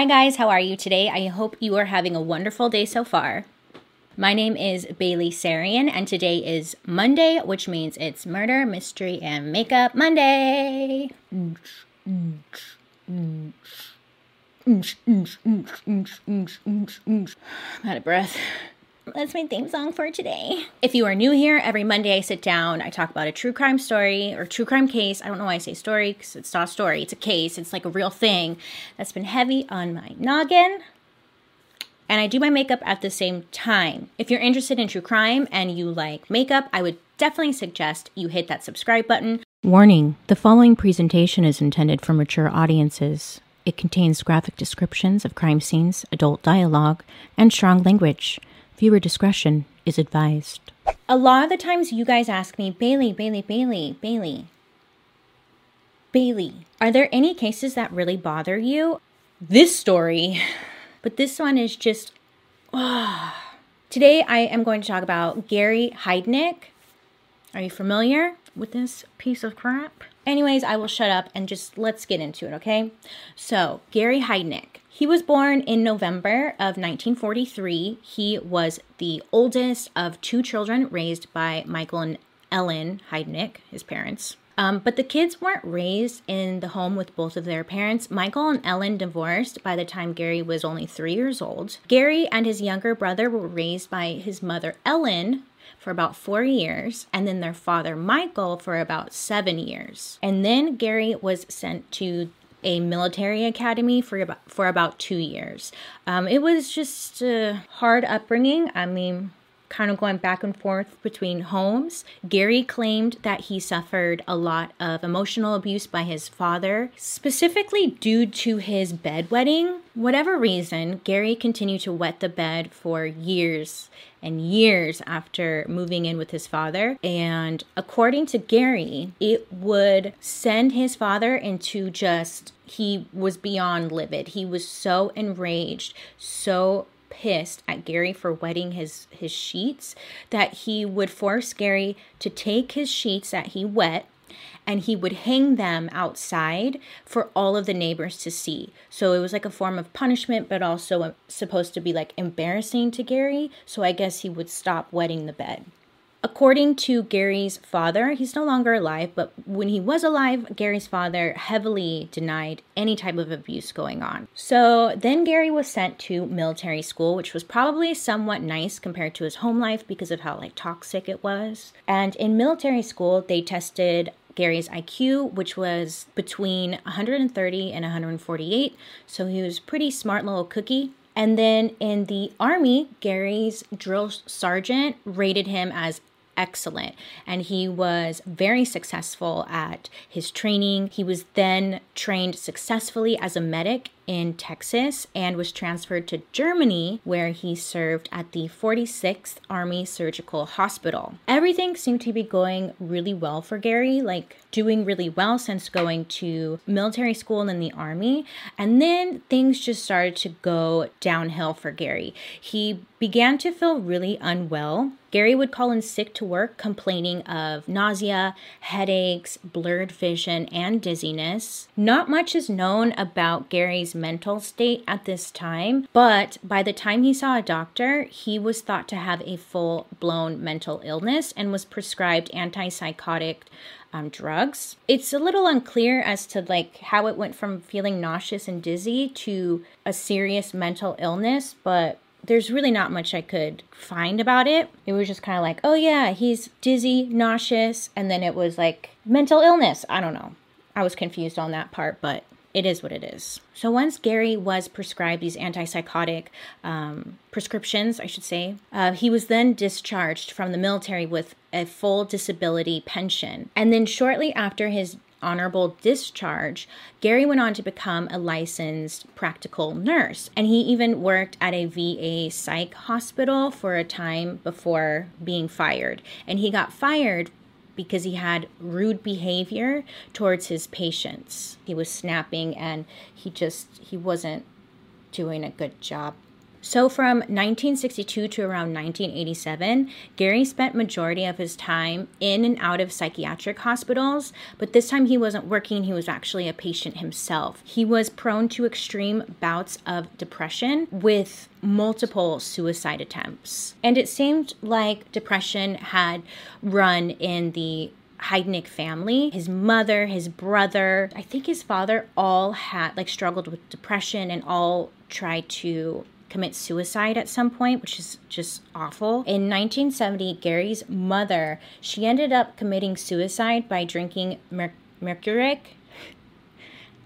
Hi, guys, how are you today? I hope you are having a wonderful day so far. My name is Bailey Sarian, and today is Monday, which means it's Murder, Mystery, and Makeup Monday. I'm out of breath. That's my theme song for today. If you are new here, every Monday I sit down, I talk about a true crime story or true crime case. I don't know why I say story because it's not a story, it's a case. It's like a real thing that's been heavy on my noggin. And I do my makeup at the same time. If you're interested in true crime and you like makeup, I would definitely suggest you hit that subscribe button. Warning the following presentation is intended for mature audiences. It contains graphic descriptions of crime scenes, adult dialogue, and strong language. Viewer discretion is advised. A lot of the times you guys ask me, Bailey, Bailey, Bailey, Bailey, Bailey, are there any cases that really bother you? This story, but this one is just. Oh. Today I am going to talk about Gary Heidnik. Are you familiar with this piece of crap? Anyways, I will shut up and just let's get into it, okay? So, Gary Heidnik. He was born in November of 1943. He was the oldest of two children raised by Michael and Ellen Heidnik, his parents. Um, but the kids weren't raised in the home with both of their parents. Michael and Ellen divorced by the time Gary was only three years old. Gary and his younger brother were raised by his mother, Ellen, for about four years, and then their father, Michael, for about seven years. And then Gary was sent to a military academy for about for about two years. Um, it was just a hard upbringing. I mean, kind of going back and forth between homes. Gary claimed that he suffered a lot of emotional abuse by his father, specifically due to his bedwetting. Whatever reason, Gary continued to wet the bed for years and years after moving in with his father. And according to Gary, it would send his father into just, he was beyond livid. He was so enraged, so pissed at Gary for wetting his his sheets that he would force Gary to take his sheets that he wet and he would hang them outside for all of the neighbors to see. So it was like a form of punishment, but also um, supposed to be like embarrassing to Gary. So I guess he would stop wetting the bed. According to Gary's father, he's no longer alive, but when he was alive, Gary's father heavily denied any type of abuse going on. So then Gary was sent to military school, which was probably somewhat nice compared to his home life because of how like toxic it was. And in military school, they tested Gary's IQ, which was between 130 and 148. So he was pretty smart little cookie. And then in the Army, Gary's drill sergeant rated him as excellent and he was very successful at his training. He was then trained successfully as a medic in Texas and was transferred to Germany, where he served at the 46th Army Surgical Hospital. Everything seemed to be going really well for Gary, like doing really well since going to military school and then the Army. And then things just started to go downhill for Gary. He began to feel really unwell. Gary would call in sick to work, complaining of nausea, headaches, blurred vision, and dizziness. Not much is known about Gary's mental state at this time, but by the time he saw a doctor, he was thought to have a full blown mental illness and was prescribed antipsychotic um, drugs. It's a little unclear as to like how it went from feeling nauseous and dizzy to a serious mental illness, but there's really not much I could find about it. It was just kind of like, oh yeah, he's dizzy, nauseous, and then it was like mental illness. I don't know. I was confused on that part, but it is what it is. So once Gary was prescribed these antipsychotic um, prescriptions, I should say, uh, he was then discharged from the military with a full disability pension. And then shortly after his honorable discharge, Gary went on to become a licensed practical nurse. And he even worked at a VA psych hospital for a time before being fired. And he got fired because he had rude behavior towards his patients. He was snapping and he just he wasn't doing a good job So from 1962 to around 1987, Gary spent majority of his time in and out of psychiatric hospitals, but this time he wasn't working, he was actually a patient himself. He was prone to extreme bouts of depression with multiple suicide attempts. And it seemed like depression had run in the Heidnik family. His mother, his brother, I think his father all had like struggled with depression and all tried to commit suicide at some point, which is just awful. In 1970, Gary's mother, she ended up committing suicide by drinking mer- mercuric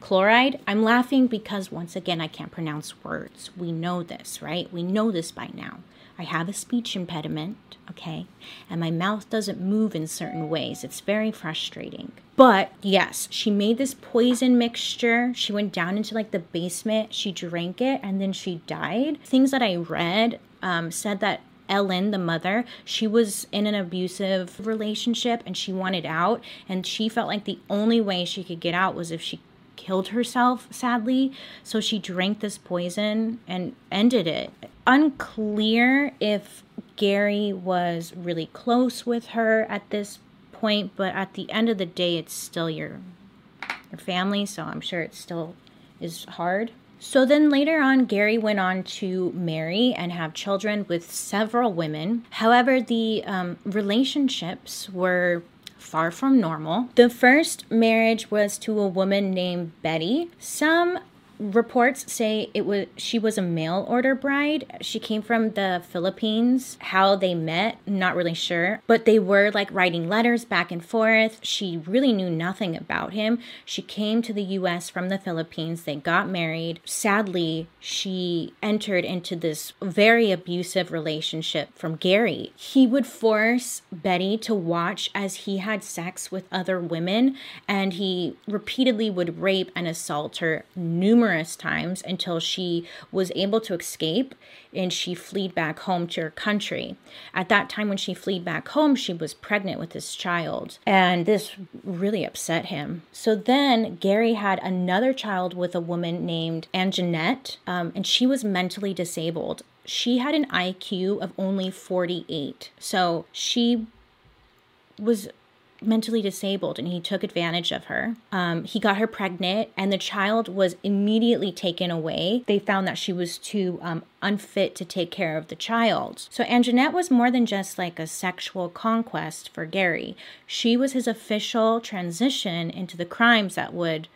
chloride. I'm laughing because once again I can't pronounce words. We know this, right? We know this by now. I have a speech impediment, okay? And my mouth doesn't move in certain ways. It's very frustrating. But yes, she made this poison mixture. She went down into like the basement, she drank it, and then she died. Things that I read um, said that Ellen, the mother, she was in an abusive relationship and she wanted out. And she felt like the only way she could get out was if she killed herself, sadly. So she drank this poison and ended it. Unclear if Gary was really close with her at this point, but at the end of the day, it's still your your family, so I'm sure it still is hard. So then later on, Gary went on to marry and have children with several women. However, the um, relationships were far from normal. The first marriage was to a woman named Betty. Some reports say it was she was a mail order bride. She came from the Philippines. How they met, not really sure, but they were like writing letters back and forth. She really knew nothing about him. She came to the US from the Philippines. They got married. Sadly, she entered into this very abusive relationship from Gary. He would force Betty to watch as he had sex with other women and he repeatedly would rape and assault her numerous numerous times until she was able to escape and she fled back home to her country. At that time, when she fled back home, she was pregnant with this child, and this really upset him. So then Gary had another child with a woman named Anjanette, um, and she was mentally disabled. She had an IQ of only 48. So she was mentally disabled and he took advantage of her. Um, he got her pregnant and the child was immediately taken away. They found that she was too um, unfit to take care of the child. So Anjanette was more than just like a sexual conquest for Gary. She was his official transition into the crimes that would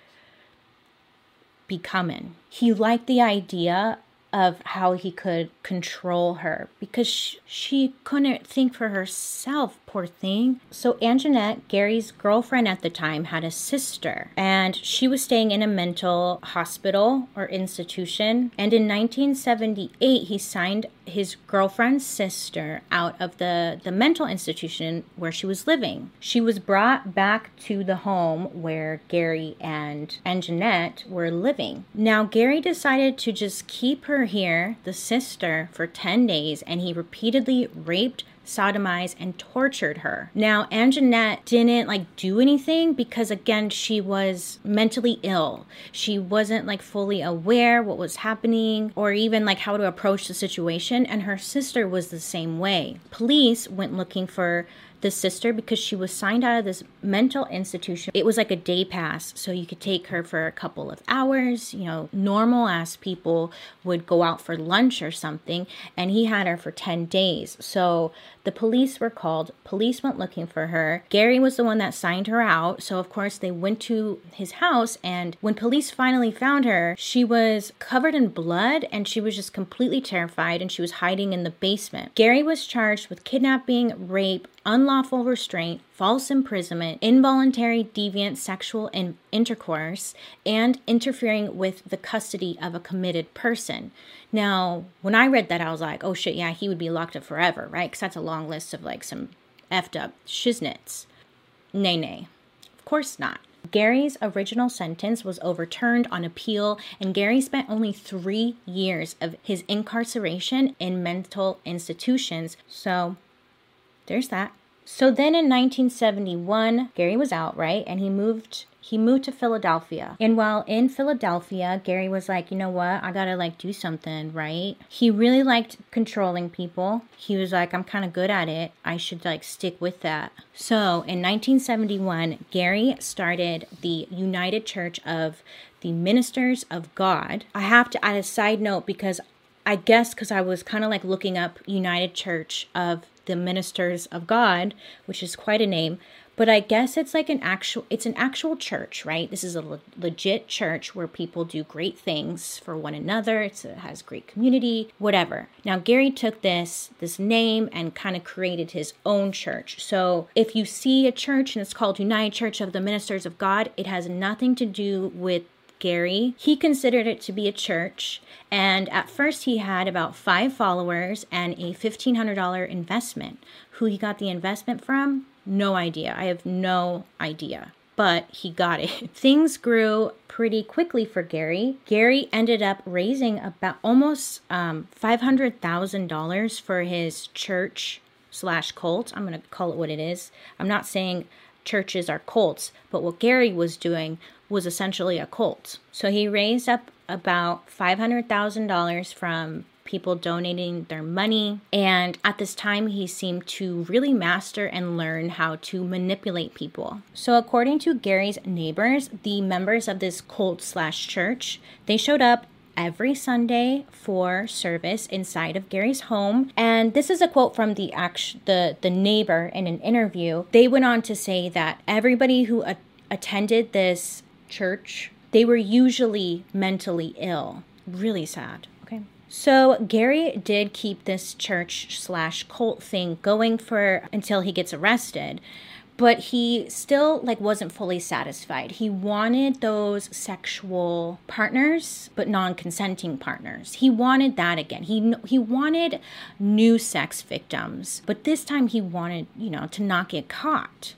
be coming. He liked the idea of how he could control her because she, she couldn't think for herself, poor thing. So, Anjanette, Gary's girlfriend at the time, had a sister, and she was staying in a mental hospital or institution. And in 1978, he signed his girlfriend's sister out of the, the mental institution where she was living. She was brought back to the home where Gary and Anjanette were living. Now, Gary decided to just keep her here, the sister, for 10 days, and he repeatedly raped, sodomized, and tortured her. Now, Anjanette didn't like do anything because again, she was mentally ill. She wasn't like fully aware what was happening or even like how to approach the situation, and her sister was the same way. Police went looking for the sister because she was signed out of this mental institution. It was like a day pass, so you could take her for a couple of hours. You know, normal ass people would go out for lunch or something, and he had her for 10 days. So the police were called. Police went looking for her. Gary was the one that signed her out. So, of course, they went to his house. And when police finally found her, she was covered in blood and she was just completely terrified and she was hiding in the basement. Gary was charged with kidnapping, rape, unlawful restraint, false imprisonment, involuntary deviant sexual in- intercourse, and interfering with the custody of a committed person. Now, when I read that, I was like, oh shit, yeah, he would be locked up forever, right? Because that's a long list of like some effed up shiznits. Nay, nay. Of course not. Gary's original sentence was overturned on appeal, and Gary spent only three years of his incarceration in mental institutions. So, there's that. So then in 1971, Gary was out, right? And he moved he moved to Philadelphia. And while in Philadelphia, Gary was like, you know what? I gotta like do something, right? He really liked controlling people. He was like, I'm kind of good at it. I should like stick with that. So in 1971, Gary started the United Church of the Ministers of God. I have to add a side note because I guess because I was kind of like looking up United Church of the Ministers of God, which is quite a name but I guess it's like an actual it's an actual church, right? This is a le- legit church where people do great things for one another. It's, it has great community, whatever. Now Gary took this this name and kind of created his own church. So if you see a church and it's called United Church of the Ministers of God, it has nothing to do with Gary. He considered it to be a church, and at first he had about five followers and a $1,500 investment. Who he got the investment from? No idea. I have no idea. But he got it. Things grew pretty quickly for Gary. Gary ended up raising about almost um, $500,000 for his church slash cult. I'm going to call it what it is. I'm not saying churches are cults, but what Gary was doing was essentially a cult. So he raised up about $500,000 from people donating their money. And at this time, he seemed to really master and learn how to manipulate people. So, according to Gary's neighbors, the members of this cult slash church, they showed up every Sunday for service inside of Gary's home. And this is a quote from the act- the the neighbor in an interview. They went on to say that everybody who a- attended this church, they were usually mentally ill. Really sad. Okay. So Gary did keep this church slash cult thing going for until he gets arrested. But he still like wasn't fully satisfied. He wanted those sexual partners, but non-consenting partners. He wanted that again. He he wanted new sex victims, but this time he wanted, you know, to not get caught.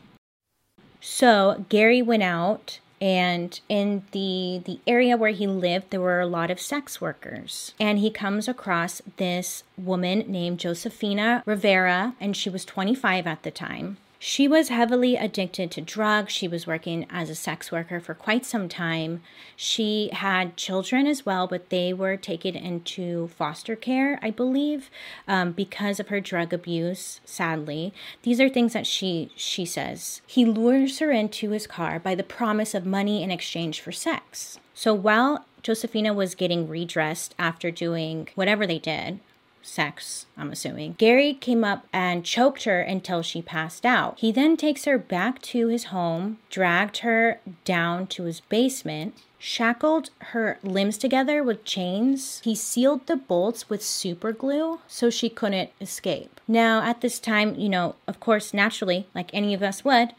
So Gary went out and in the the area where he lived there were a lot of sex workers. And he comes across this woman named Josefina Rivera and she was 25 at the time she was heavily addicted to drugs. She was working as a sex worker for quite some time. She had children as well, but they were taken into foster care, I believe, um, because of her drug abuse. Sadly, these are things that she she says. He lures her into his car by the promise of money in exchange for sex. So while Josefina was getting redressed after doing whatever they did, sex, I'm assuming. Gary came up and choked her until she passed out. He then takes her back to his home, dragged her down to his basement, shackled her limbs together with chains. He sealed the bolts with super glue so she couldn't escape. Now, at this time, you know, of course, naturally, like any of us would,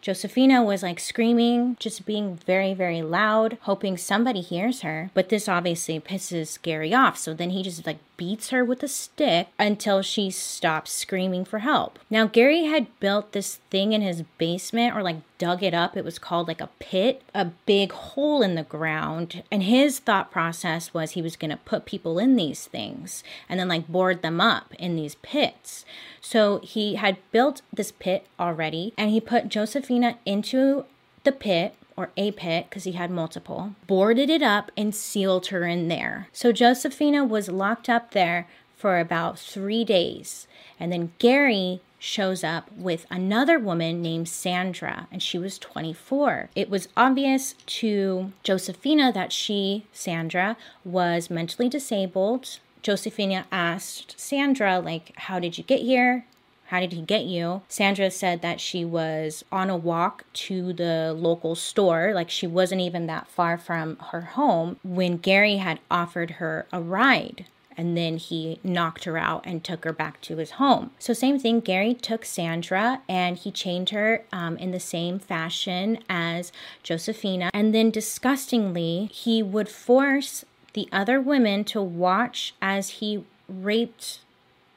Josefina was like screaming, just being very, very loud, hoping somebody hears her. But this obviously pisses Gary off. So then he just like beats her with a stick until she stops screaming for help. Now, Gary had built this thing in his basement or like dug it up. It was called like a pit, a big hole in the ground. And his thought process was he was going to put people in these things and then like board them up in these pits. So he had built this pit already and he put Josefina into the pit or a pit because he had multiple, boarded it up and sealed her in there. So Josefina was locked up there for about three days. And then Gary shows up with another woman named Sandra, and she was 24. It was obvious to Josefina that she, Sandra, was mentally disabled. Josefina asked Sandra, like, how did you get here? How did he get you? Sandra said that she was on a walk to the local store, like she wasn't even that far from her home, when Gary had offered her a ride and then he knocked her out and took her back to his home. So, same thing, Gary took Sandra and he chained her um, in the same fashion as Josefina. And then, disgustingly, he would force the other women to watch as he raped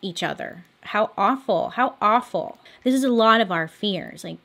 each other. How awful. How awful. This is a lot of our fears. Like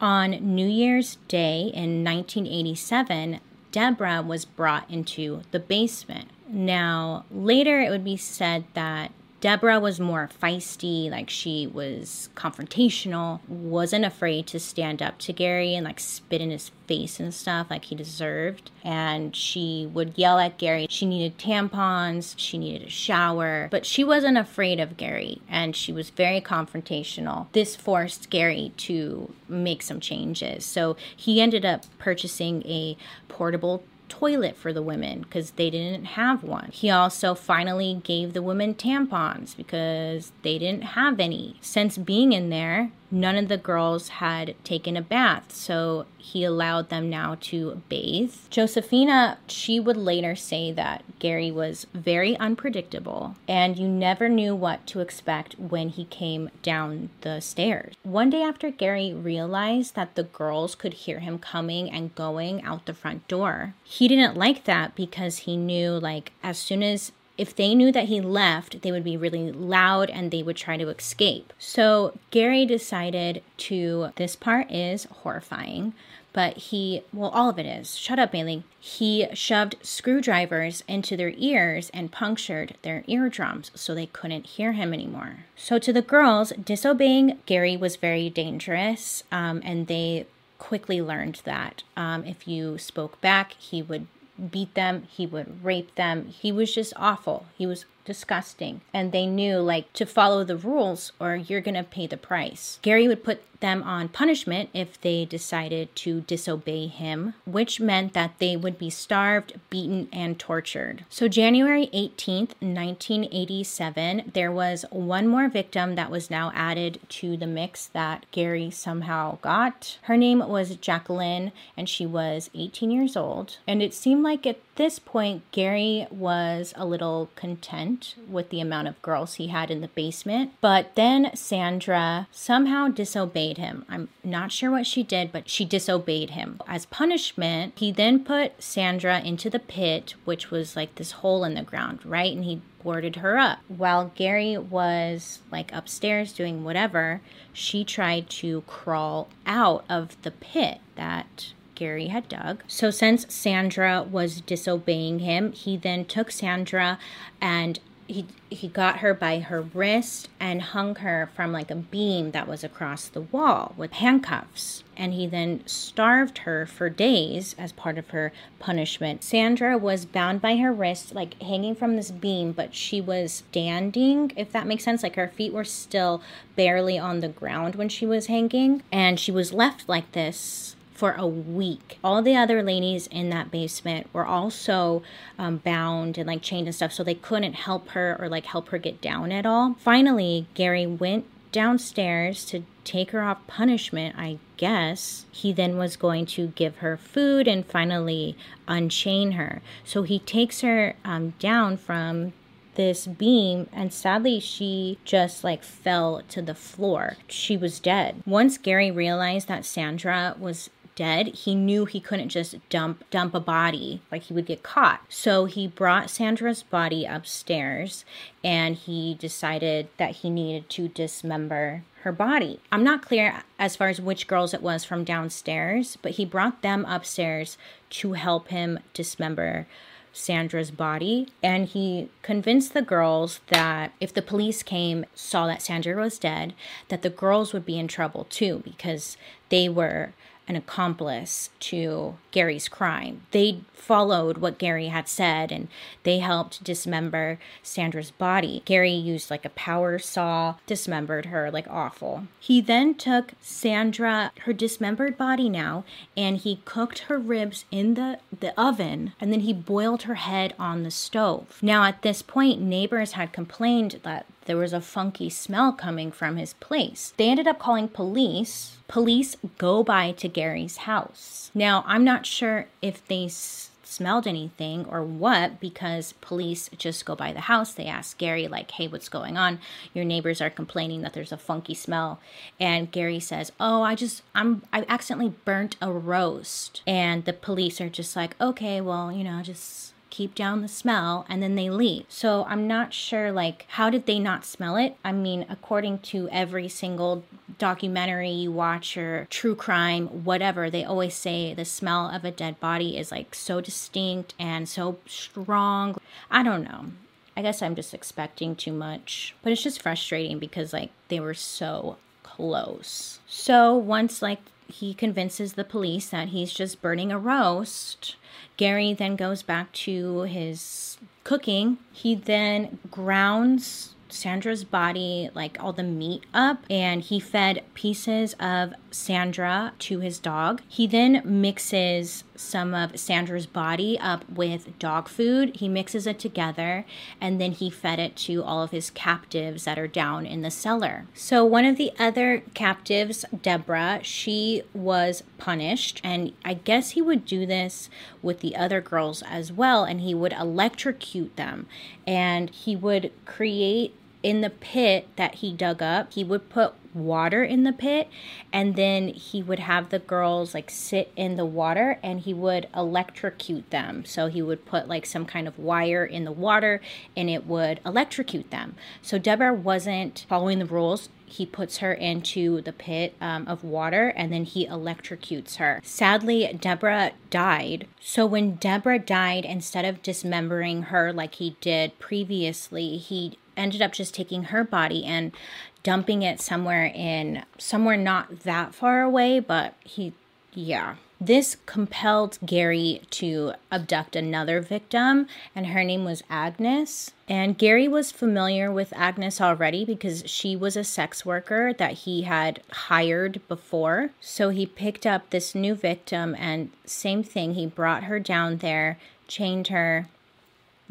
on New Year's Day in 1987, Deborah was brought into the basement. Now, later it would be said that Deborah was more feisty, like she was confrontational, wasn't afraid to stand up to Gary and like spit in his face and stuff like he deserved. And she would yell at Gary. She needed tampons, she needed a shower, but she wasn't afraid of Gary and she was very confrontational. This forced Gary to make some changes. So he ended up purchasing a portable toilet for the women because they didn't have one. He also finally gave the women tampons because they didn't have any. Since being in there, none of the girls had taken a bath, so he allowed them now to bathe. Josefina, she would later say that Gary was very unpredictable and you never knew what to expect when he came down the stairs. One day after Gary realized that the girls could hear him coming and going out the front door, he didn't like that because he knew, like, as soon as if they knew that he left, they would be really loud and they would try to escape. So Gary decided to, this part is horrifying, but he, well, all of it is. Shut up, Bailey. He shoved screwdrivers into their ears and punctured their eardrums so they couldn't hear him anymore. So, to the girls, disobeying Gary was very dangerous, um, and they quickly learned that um, if you spoke back, he would beat them, he would rape them. He was just awful. He was disgusting. And they knew like to follow the rules or you're going to pay the price. Gary would put them on punishment if they decided to disobey him, which meant that they would be starved, beaten, and tortured. So, January 18th, 1987, there was one more victim that was now added to the mix that Gary somehow got. Her name was Jacqueline, and she was 18 years old. And it seemed like at this point, Gary was a little content with the amount of girls he had in the basement. But then Sandra somehow disobeyed him. I'm not sure what she did, but she disobeyed him. As punishment, he then put Sandra into the pit, which was like this hole in the ground, right? And he boarded her up. While Gary was like upstairs doing whatever, she tried to crawl out of the pit that Gary had dug. So, since Sandra was disobeying him, he then took Sandra and he he got her by her wrist and hung her from like a beam that was across the wall with handcuffs. And he then starved her for days as part of her punishment. Sandra was bound by her wrist like hanging from this beam but she was standing if that makes sense. Like her feet were still barely on the ground when she was hanging. And she was left like this for a week. All the other ladies in that basement were also um, bound and like chained and stuff, so they couldn't help her or like help her get down at all. Finally, Gary went downstairs to take her off punishment, I guess. He then was going to give her food and finally unchain her. So he takes her um, down from this beam and sadly she just like fell to the floor. She was dead. Once Gary realized that Sandra was dead, he knew he couldn't just dump dump a body like he would get caught. So he brought Sandra's body upstairs and he decided that he needed to dismember her body. I'm not clear as far as which girls it was from downstairs, but he brought them upstairs to help him dismember Sandra's body. And he convinced the girls that if the police came, saw that Sandra was dead, that the girls would be in trouble too because they were an accomplice to Gary's crime. They followed what Gary had said and they helped dismember Sandra's body. Gary used like a power saw, dismembered her like awful. He then took Sandra, her dismembered body now, and he cooked her ribs in the, the oven and then he boiled her head on the stove. Now, at this point, neighbors had complained that there was a funky smell coming from his place. They ended up calling police. Police go by to Gary's house. Now, I'm not sure if they s- smelled anything or what because police just go by the house. They ask Gary, like, hey, what's going on? Your neighbors are complaining that there's a funky smell. And Gary says, oh, I just, I'm, I accidentally burnt a roast. And the police are just like, okay, well, you know, just keep down the smell and then they leave. So I'm not sure like how did they not smell it? I mean, according to every single documentary you watch or true crime, whatever, they always say the smell of a dead body is like so distinct and so strong. I don't know. I guess I'm just expecting too much. But it's just frustrating because like they were so close. So once like he convinces the police that he's just burning a roast, Gary then goes back to his cooking. He then grounds Sandra's body, like all the meat up, and he fed pieces of Sandra to his dog. He then mixes some of Sandra's body up with dog food. He mixes it together and then he fed it to all of his captives that are down in the cellar. So, one of the other captives, Deborah, she was punished, and I guess he would do this with the other girls as well, and he would electrocute them and he would create in the pit that he dug up, he would put water in the pit and then he would have the girls like sit in the water and he would electrocute them. So he would put like some kind of wire in the water and it would electrocute them. So Deborah wasn't following the rules. He puts her into the pit um, of water and then he electrocutes her. Sadly, Deborah died. So when Deborah died, instead of dismembering her like he did previously, he ended up just taking her body and dumping it somewhere in somewhere not that far away, but he yeah. This compelled Gary to abduct another victim, and her name was Agnes. And Gary was familiar with Agnes already because she was a sex worker that he had hired before. So he picked up this new victim, and same thing, he brought her down there, chained her,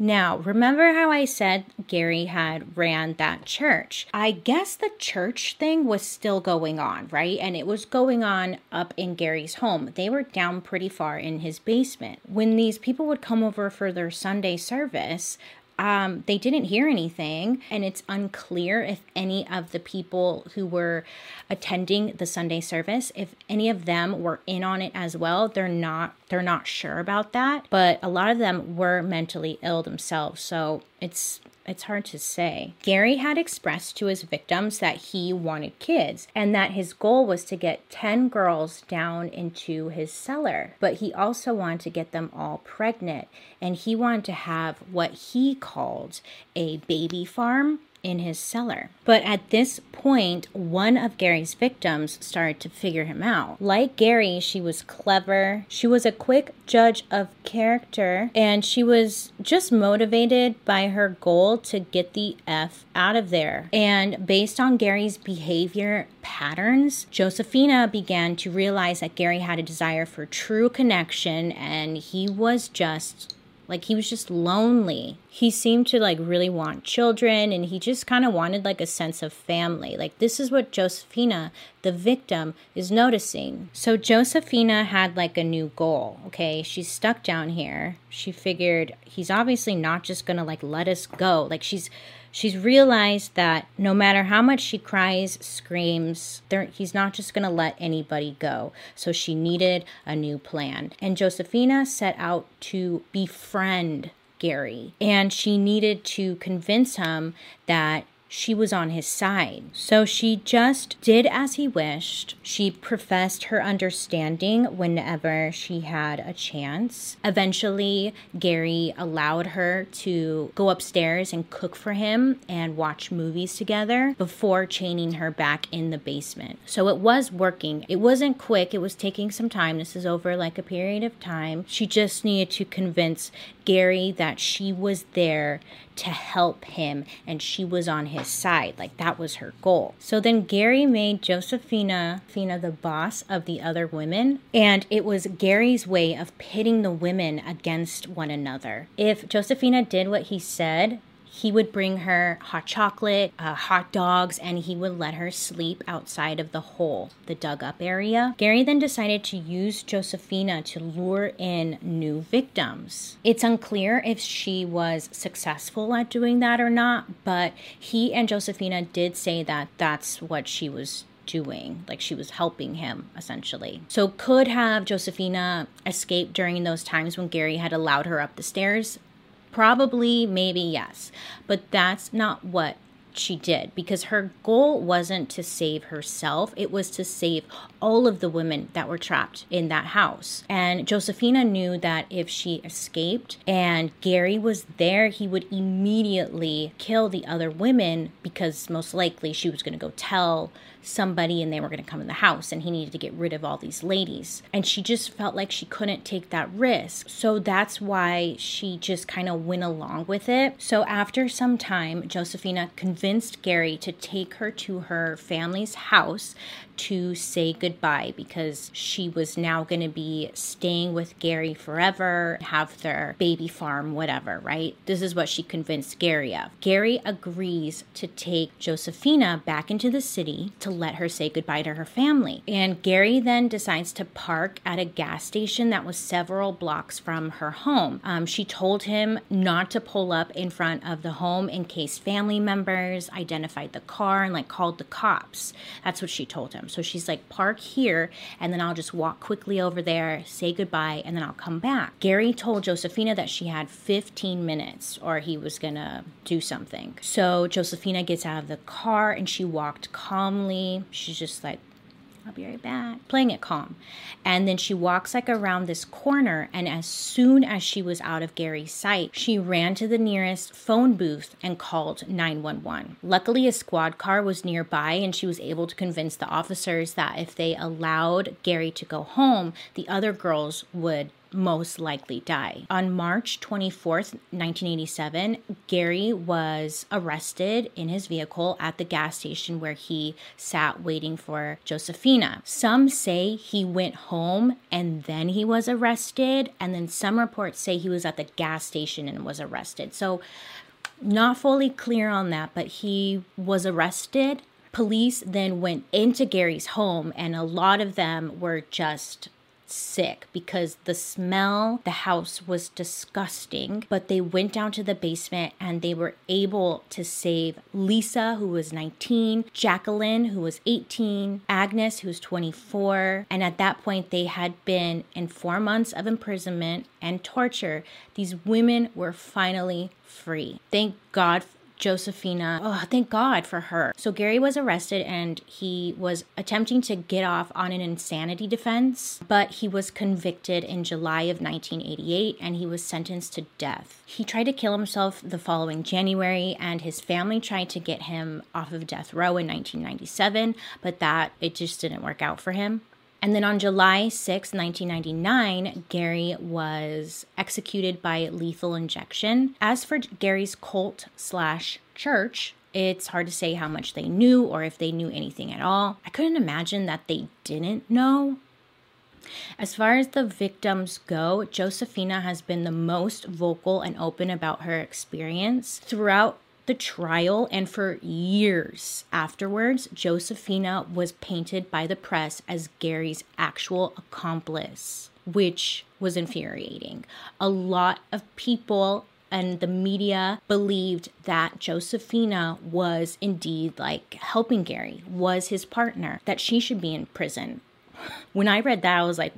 now, remember how I said Gary had ran that church? I guess the church thing was still going on, right? And it was going on up in Gary's home. They were down pretty far in his basement. When these people would come over for their Sunday service, um, they didn't hear anything, and it's unclear if any of the people who were attending the Sunday service, if any of them were in on it as well. They're not they're not sure about that, but a lot of them were mentally ill themselves. So it's it's hard to say. Gary had expressed to his victims that he wanted kids and that his goal was to get 10 girls down into his cellar. But he also wanted to get them all pregnant and he wanted to have what he called a baby farm in his cellar. But at this point, one of Gary's victims started to figure him out. Like Gary, she was clever, she was a quick judge of character, and she was just motivated by her goal to get the F out of there. And based on Gary's behavior patterns, Josefina began to realize that Gary had a desire for true connection and he was just like he was just lonely. He seemed to like really want children and he just kind of wanted like a sense of family. Like this is what Josefina, the victim, is noticing. So Josefina had like a new goal. Okay. She's stuck down here. She figured he's obviously not just going to like let us go. Like she's she's realized that no matter how much she cries, screams, he's not just going to let anybody go. So she needed a new plan. And Josefina set out to befriend Gary. And she needed to convince him that she was on his side. So she just did as he wished. She professed her understanding whenever she had a chance. Eventually, Gary allowed her to go upstairs and cook for him and watch movies together before chaining her back in the basement. So it was working. It wasn't quick, it was taking some time. This is over like a period of time. She just needed to convince Gary that she was there to help him and she was on his side. Like that was her goal. So then Gary made Josefina Fina the boss of the other women, and it was Gary's way of pitting the women against one another. If Josefina did what he said, he would bring her hot chocolate, uh, hot dogs, and he would let her sleep outside of the hole, the dug up area. Gary then decided to use Josefina to lure in new victims. It's unclear if she was successful at doing that or not, but he and Josefina did say that that's what she was doing. Like she was helping him, essentially. So, could have Josefina escaped during those times when Gary had allowed her up the stairs? Probably, maybe, yes. But that's not what she did because her goal wasn't to save herself, it was to save all of the women that were trapped in that house. And Josefina knew that if she escaped and Gary was there, he would immediately kill the other women because most likely she was going to go tell somebody and they were going to come in the house and he needed to get rid of all these ladies. And she just felt like she couldn't take that risk. So that's why she just kind of went along with it. So after some time, Josefina convinced Gary to take her to her family's house to say goodbye because she was now going to be staying with Gary forever, have their baby farm, whatever, right? This is what she convinced Gary of. Gary agrees to take Josefina back into the city to let her say goodbye to her family. And Gary then decides to park at a gas station that was several blocks from her home. Um, she told him not to pull up in front of the home in case family members identified the car and like called the cops. That's what she told him. So she's like, park here, and then I'll just walk quickly over there, say goodbye, and then I'll come back. Gary told Josefina that she had 15 minutes or he was gonna do something. So Josefina gets out of the car and she walked calmly. She's just like, I'll be right back. Playing it calm. And then she walks like around this corner. And as soon as she was out of Gary's sight, she ran to the nearest phone booth and called 911. Luckily, a squad car was nearby and she was able to convince the officers that if they allowed Gary to go home, the other girls would most likely die. On March 24th, 1987, Gary was arrested in his vehicle at the gas station where he sat waiting for Josefina. Some say he went home and then he was arrested, and then some reports say he was at the gas station and was arrested. So, not fully clear on that, but he was arrested. Police then went into Gary's home, and a lot of them were just sick because the smell, the house was disgusting. But they went down to the basement and they were able to save Lisa, who was 19, Jacqueline, who was 18, Agnes, who was 24. And at that point, they had been in four months of imprisonment and torture. These women were finally free. Thank God Josefina. Oh, thank God for her. So Gary was arrested and he was attempting to get off on an insanity defense, but he was convicted in July of 1988 and he was sentenced to death. He tried to kill himself the following January and his family tried to get him off of death row in 1997, but that it just didn't work out for him. And then on July 6, 1999, Gary was executed by lethal injection. As for Gary's cult slash church, it's hard to say how much they knew or if they knew anything at all. I couldn't imagine that they didn't know. As far as the victims go, Josefina has been the most vocal and open about her experience. Throughout the trial and for years afterwards, Josefina was painted by the press as Gary's actual accomplice, which was infuriating. A lot of people and the media believed that Josefina was indeed like helping Gary, was his partner, that she should be in prison. When I read that, I was like,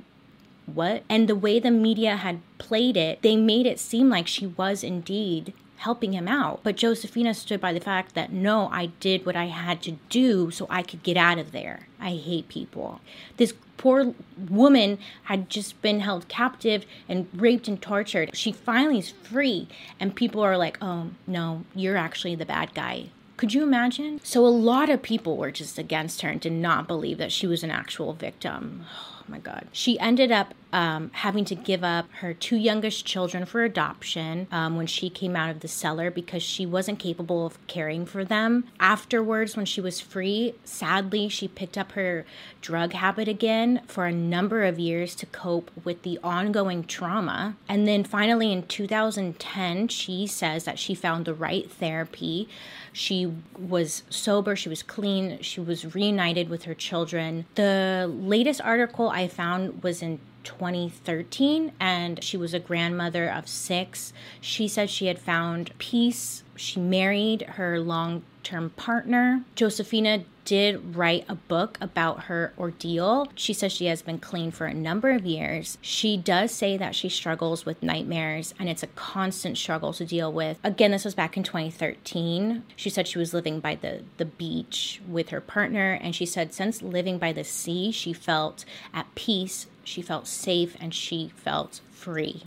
what? And the way the media had played it, they made it seem like she was indeed helping him out. But Josefina stood by the fact that no, I did what I had to do so I could get out of there. I hate people. This poor woman had just been held captive and raped and tortured. She finally is free, and people are like, oh, no, you're actually the bad guy. Could you imagine? So, a lot of people were just against her and did not believe that she was an actual victim. Oh my God. She ended up um, having to give up her two youngest children for adoption um, when she came out of the cellar because she wasn't capable of caring for them. Afterwards, when she was free, sadly, she picked up her drug habit again for a number of years to cope with the ongoing trauma. And then finally, in 2010, she says that she found the right therapy. She was sober, she was clean, she was reunited with her children. The latest article I found was in 2013 and she was a grandmother of six. She said she had found peace. She married her long term partner. Josefina did write a book about her ordeal. She says she has been clean for a number of years. She does say that she struggles with nightmares and it's a constant struggle to deal with. Again, this was back in 2013. She said she was living by the, the beach with her partner, and she said since living by the sea, she felt at peace, she felt safe, and she felt free.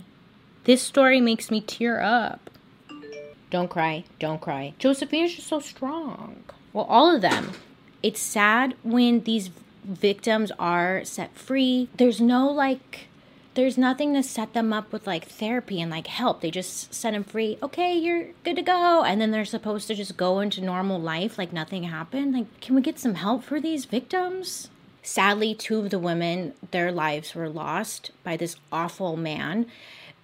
This story makes me tear up. Don't cry, don't cry. Josephine is just so strong. Well, all of them. It's sad when these victims are set free. There's no like there's nothing to set them up with like therapy and like help. They just set them free. Okay, you're good to go. And then they're supposed to just go into normal life like nothing happened. Like, can we get some help for these victims? Sadly, two of the women, their lives were lost by this awful man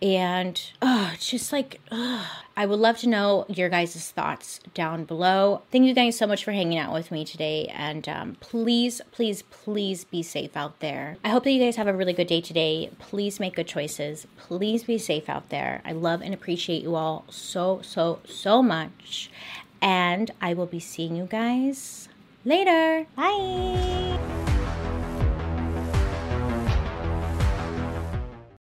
and oh, it's just like oh. I would love to know your guys' thoughts down below. Thank you guys so much for hanging out with me today, and um, please, please, please be safe out there. I hope that you guys have a really good day today. Please make good choices. Please be safe out there. I love and appreciate you all so, so, so much, and I will be seeing you guys later. Bye.